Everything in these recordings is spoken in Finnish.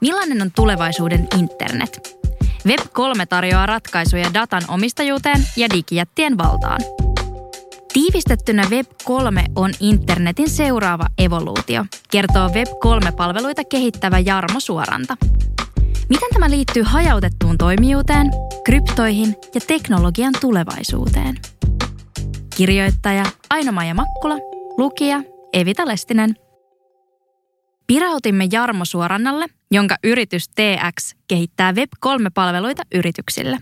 Millainen on tulevaisuuden internet? Web3 tarjoaa ratkaisuja datan omistajuuteen ja digijättien valtaan. Tiivistettynä Web3 on internetin seuraava evoluutio, kertoo Web3-palveluita kehittävä Jarmo Suoranta. Miten tämä liittyy hajautettuun toimijuuteen, kryptoihin ja teknologian tulevaisuuteen? Kirjoittaja Aino-Maija Makkula, lukija Evita Lestinen. Pirautimme Jarmo Suorannalle, jonka yritys TX kehittää Web3-palveluita yrityksille.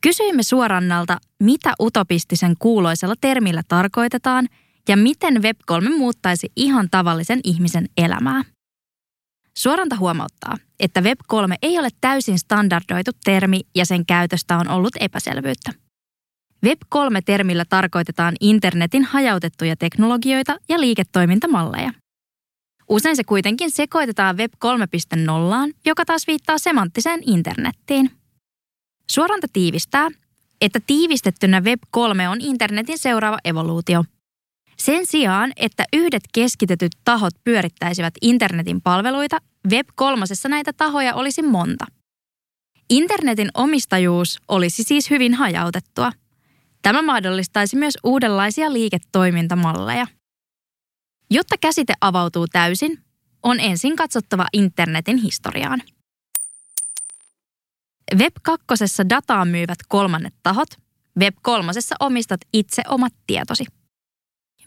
Kysyimme Suorannalta, mitä utopistisen kuuloisella termillä tarkoitetaan ja miten Web3 muuttaisi ihan tavallisen ihmisen elämää. Suoranta huomauttaa, että Web3 ei ole täysin standardoitu termi ja sen käytöstä on ollut epäselvyyttä. Web3-termillä tarkoitetaan internetin hajautettuja teknologioita ja liiketoimintamalleja. Usein se kuitenkin sekoitetaan Web 3.0, joka taas viittaa semanttiseen internettiin. Suoranta tiivistää, että tiivistettynä Web 3 on internetin seuraava evoluutio. Sen sijaan, että yhdet keskitetyt tahot pyörittäisivät internetin palveluita, Web 3 näitä tahoja olisi monta. Internetin omistajuus olisi siis hyvin hajautettua. Tämä mahdollistaisi myös uudenlaisia liiketoimintamalleja. Jotta käsite avautuu täysin, on ensin katsottava internetin historiaan. Web 2. dataa myyvät kolmannet tahot, Web 3. omistat itse omat tietosi.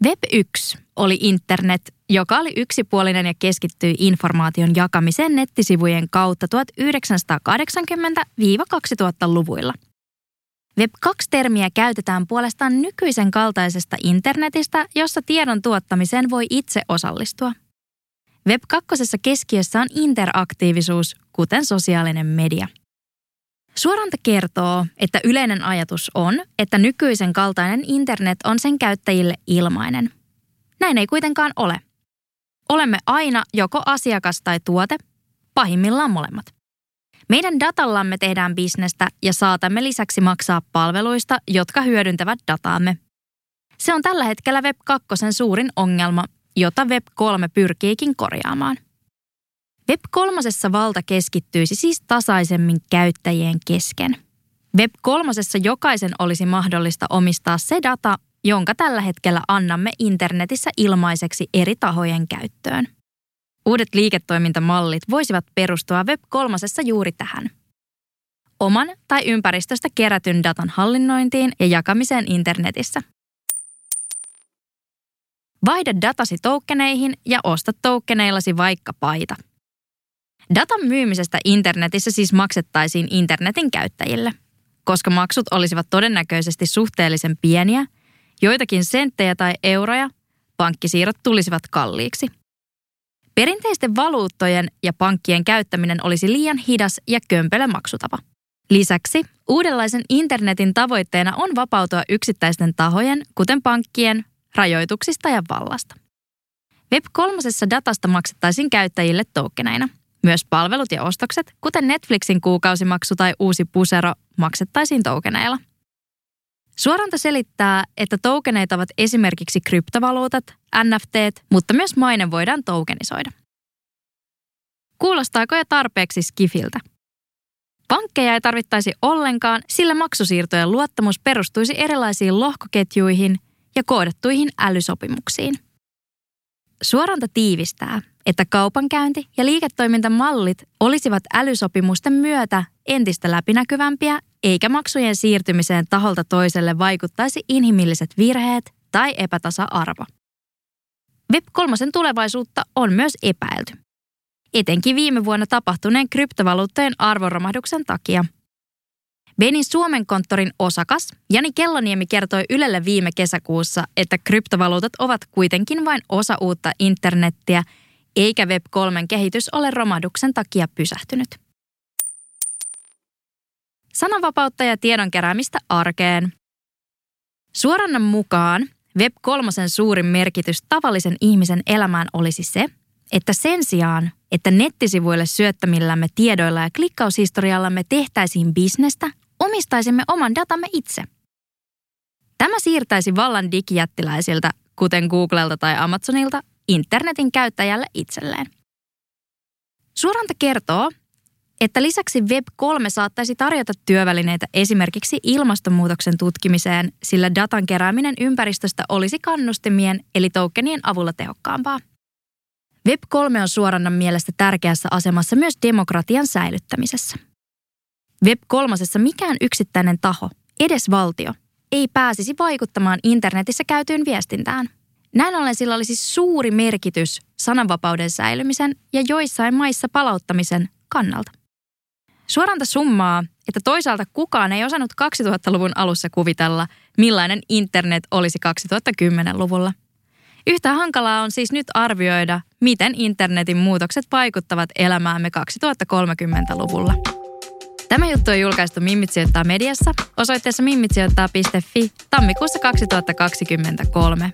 Web 1 oli internet, joka oli yksipuolinen ja keskittyi informaation jakamiseen nettisivujen kautta 1980-2000-luvuilla. Web 2-termiä käytetään puolestaan nykyisen kaltaisesta internetistä, jossa tiedon tuottamiseen voi itse osallistua. Web 2 keskiössä on interaktiivisuus, kuten sosiaalinen media. Suoranta kertoo, että yleinen ajatus on, että nykyisen kaltainen internet on sen käyttäjille ilmainen. Näin ei kuitenkaan ole. Olemme aina joko asiakas tai tuote, pahimmillaan molemmat. Meidän datallamme tehdään bisnestä ja saatamme lisäksi maksaa palveluista, jotka hyödyntävät dataamme. Se on tällä hetkellä Web 2 suurin ongelma, jota Web 3 pyrkiikin korjaamaan. Web 3 valta keskittyisi siis tasaisemmin käyttäjien kesken. Web 3 jokaisen olisi mahdollista omistaa se data, jonka tällä hetkellä annamme internetissä ilmaiseksi eri tahojen käyttöön. Uudet liiketoimintamallit voisivat perustua Web 3 juuri tähän. Oman tai ympäristöstä kerätyn datan hallinnointiin ja jakamiseen internetissä. Vaihda datasi tokeneihin ja osta tokeneillasi vaikka paita. Datan myymisestä internetissä siis maksettaisiin internetin käyttäjille. Koska maksut olisivat todennäköisesti suhteellisen pieniä, joitakin senttejä tai euroja, pankkisiirrot tulisivat kalliiksi – Perinteisten valuuttojen ja pankkien käyttäminen olisi liian hidas ja kömpelö maksutapa. Lisäksi uudenlaisen internetin tavoitteena on vapautua yksittäisten tahojen, kuten pankkien, rajoituksista ja vallasta. Web 3 datasta maksettaisiin käyttäjille tokeneina. Myös palvelut ja ostokset, kuten Netflixin kuukausimaksu tai uusi pusero, maksettaisiin tokeneilla – Suoranta selittää, että tokeneita ovat esimerkiksi kryptovaluutat, NFT, mutta myös maine voidaan tokenisoida. Kuulostaako jo tarpeeksi skifiltä? Pankkeja ei tarvittaisi ollenkaan, sillä maksusiirtojen luottamus perustuisi erilaisiin lohkoketjuihin ja koodattuihin älysopimuksiin. Suoranta tiivistää, että kaupankäynti ja liiketoimintamallit olisivat älysopimusten myötä entistä läpinäkyvämpiä eikä maksujen siirtymiseen taholta toiselle vaikuttaisi inhimilliset virheet tai epätasa-arvo. Web3 tulevaisuutta on myös epäilty. Etenkin viime vuonna tapahtuneen kryptovaluuttojen arvonromahduksen takia. Benin Suomen konttorin osakas Jani Kelloniemi kertoi Ylelle viime kesäkuussa, että kryptovaluutat ovat kuitenkin vain osa uutta internettiä, eikä Web3 kehitys ole romahduksen takia pysähtynyt. Sananvapautta ja tiedon keräämistä arkeen. Suorannan mukaan Web3 suurin merkitys tavallisen ihmisen elämään olisi se, että sen sijaan, että nettisivuille syöttämillämme tiedoilla ja klikkaushistoriallamme tehtäisiin bisnestä, omistaisimme oman datamme itse. Tämä siirtäisi vallan digijättiläisiltä, kuten Googlelta tai Amazonilta, internetin käyttäjälle itselleen. Suoranta kertoo, että lisäksi Web3 saattaisi tarjota työvälineitä esimerkiksi ilmastonmuutoksen tutkimiseen, sillä datan kerääminen ympäristöstä olisi kannustimien eli tokenien avulla tehokkaampaa. Web3 on suorannan mielestä tärkeässä asemassa myös demokratian säilyttämisessä. Web3 mikään yksittäinen taho, edes valtio, ei pääsisi vaikuttamaan internetissä käytyyn viestintään. Näin ollen sillä olisi suuri merkitys sananvapauden säilymisen ja joissain maissa palauttamisen kannalta. Suoranta summaa, että toisaalta kukaan ei osannut 2000-luvun alussa kuvitella, millainen internet olisi 2010-luvulla. Yhtä hankalaa on siis nyt arvioida, miten internetin muutokset vaikuttavat elämäämme 2030-luvulla. Tämä juttu on julkaistu Mimmit mediassa osoitteessa mimmitsijoittaa.fi tammikuussa 2023.